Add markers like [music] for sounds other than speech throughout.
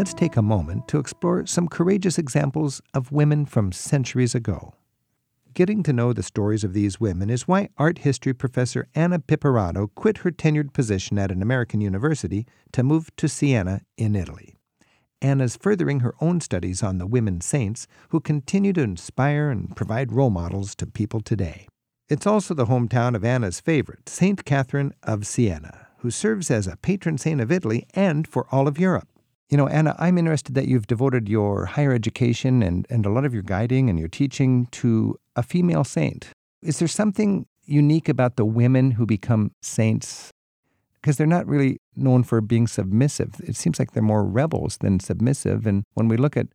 let's take a moment to explore some courageous examples of women from centuries ago. Getting to know the stories of these women is why art history professor Anna Piperato quit her tenured position at an American university to move to Siena in Italy. Anna's furthering her own studies on the women saints who continue to inspire and provide role models to people today. It's also the hometown of Anna's favorite, St. Catherine of Siena, who serves as a patron saint of Italy and for all of Europe. You know, Anna, I'm interested that you've devoted your higher education and, and a lot of your guiding and your teaching to a female saint. Is there something unique about the women who become saints? Because they're not really known for being submissive. It seems like they're more rebels than submissive. And when we look at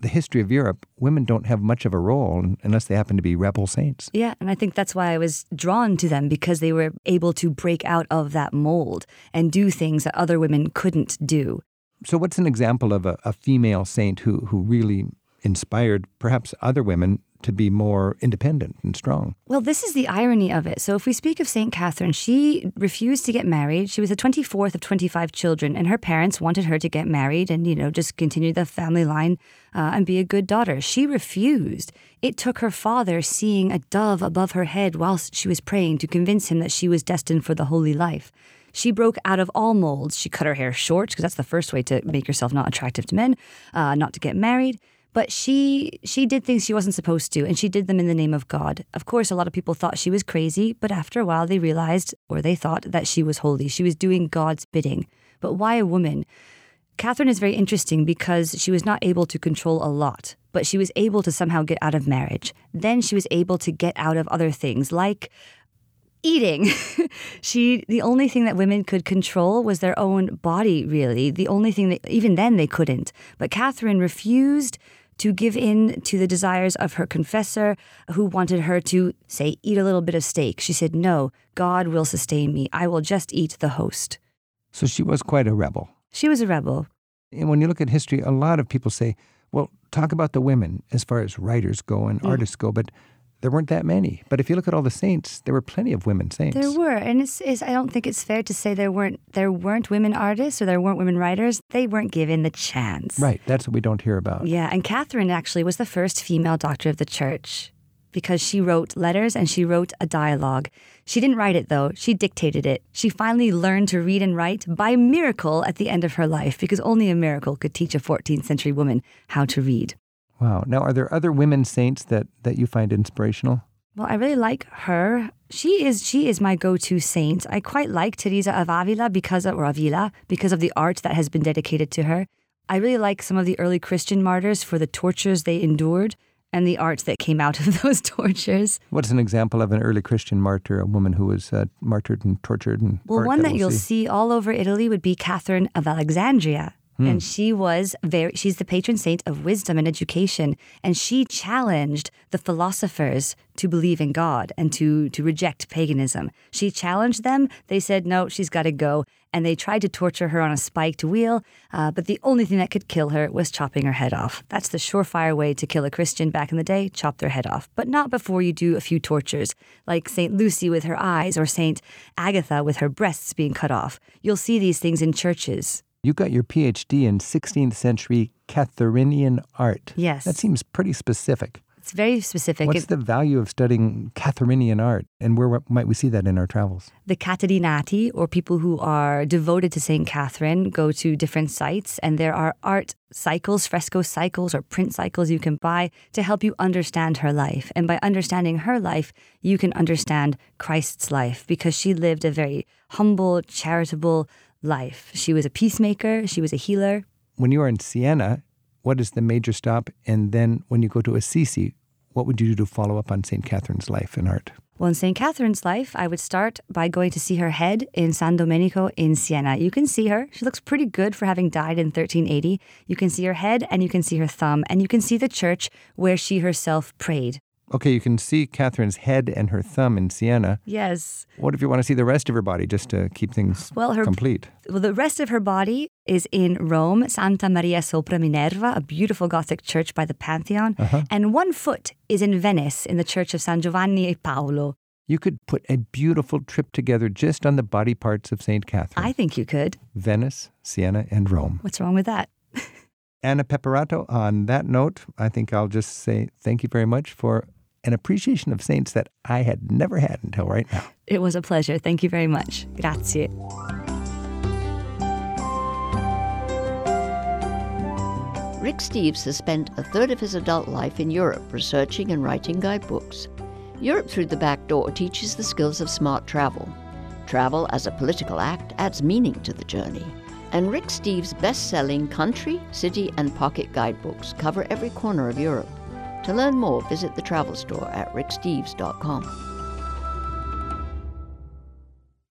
the history of Europe, women don't have much of a role unless they happen to be rebel saints. Yeah, and I think that's why I was drawn to them because they were able to break out of that mold and do things that other women couldn't do. So, what's an example of a, a female saint who, who really inspired perhaps other women to be more independent and strong. Well, this is the irony of it. So, if we speak of St. Catherine, she refused to get married. She was the 24th of 25 children, and her parents wanted her to get married and, you know, just continue the family line uh, and be a good daughter. She refused. It took her father seeing a dove above her head whilst she was praying to convince him that she was destined for the holy life. She broke out of all molds. She cut her hair short because that's the first way to make yourself not attractive to men, uh, not to get married. But she she did things she wasn't supposed to, and she did them in the name of God. Of course, a lot of people thought she was crazy, but after a while, they realized, or they thought, that she was holy. She was doing God's bidding. But why a woman? Catherine is very interesting because she was not able to control a lot, but she was able to somehow get out of marriage. Then she was able to get out of other things like eating. [laughs] she the only thing that women could control was their own body really. The only thing that even then they couldn't. But Catherine refused to give in to the desires of her confessor who wanted her to say eat a little bit of steak. She said, "No, God will sustain me. I will just eat the host." So she was quite a rebel. She was a rebel. And when you look at history, a lot of people say, well, talk about the women as far as writers go and mm. artists go, but there weren't that many. But if you look at all the saints, there were plenty of women saints. There were, and it's, it's, I don't think it's fair to say there weren't there weren't women artists or there weren't women writers. They weren't given the chance. Right, that's what we don't hear about. Yeah, and Catherine actually was the first female doctor of the church because she wrote letters and she wrote a dialogue. She didn't write it though, she dictated it. She finally learned to read and write by miracle at the end of her life because only a miracle could teach a 14th century woman how to read. Wow. Now, are there other women saints that, that you find inspirational? Well, I really like her. She is she is my go-to saint. I quite like Teresa of Avila because of or Avila because of the art that has been dedicated to her. I really like some of the early Christian martyrs for the tortures they endured and the art that came out [laughs] of those tortures. What's an example of an early Christian martyr, a woman who was uh, martyred and tortured? And well, one that, we'll you'll see? see all over Italy would be Catherine of Alexandria. Hmm. And she was very, she's the patron saint of wisdom and education. And she challenged the philosophers to believe in God and to, to reject paganism. She challenged them. They said, no, she's got to go. And they tried to torture her on a spiked wheel. Uh, but the only thing that could kill her was chopping her head off. That's the surefire way to kill a Christian back in the day chop their head off. But not before you do a few tortures, like St. Lucy with her eyes or St. Agatha with her breasts being cut off. You'll see these things in churches. You got your PhD in 16th century Catherinian art. Yes. That seems pretty specific. It's very specific. What's it, the value of studying Catherinian art, and where might we see that in our travels? The Caterinati, or people who are devoted to St. Catherine, go to different sites, and there are art cycles, fresco cycles, or print cycles you can buy to help you understand her life. And by understanding her life, you can understand Christ's life because she lived a very humble, charitable, life. She was a peacemaker, she was a healer. When you are in Siena, what is the major stop? And then when you go to Assisi, what would you do to follow up on St. Catherine's life and art? Well, in St. Catherine's life, I would start by going to see her head in San Domenico in Siena. You can see her. She looks pretty good for having died in 1380. You can see her head and you can see her thumb, and you can see the church where she herself prayed. Okay, you can see Catherine's head and her thumb in Siena. Yes. What if you want to see the rest of her body just to keep things well, her, complete? Well, the rest of her body is in Rome, Santa Maria sopra Minerva, a beautiful Gothic church by the Pantheon. Uh-huh. And one foot is in Venice in the church of San Giovanni e Paolo. You could put a beautiful trip together just on the body parts of St. Catherine. I think you could. Venice, Siena, and Rome. What's wrong with that? Anna Piperato, on that note, I think I'll just say thank you very much for an appreciation of saints that I had never had until right now. It was a pleasure. Thank you very much. Grazie. Rick Steves has spent a third of his adult life in Europe researching and writing guidebooks. Europe Through the Back Door teaches the skills of smart travel. Travel as a political act adds meaning to the journey. And Rick Steves' best selling country, city, and pocket guidebooks cover every corner of Europe. To learn more, visit the travel store at ricksteves.com.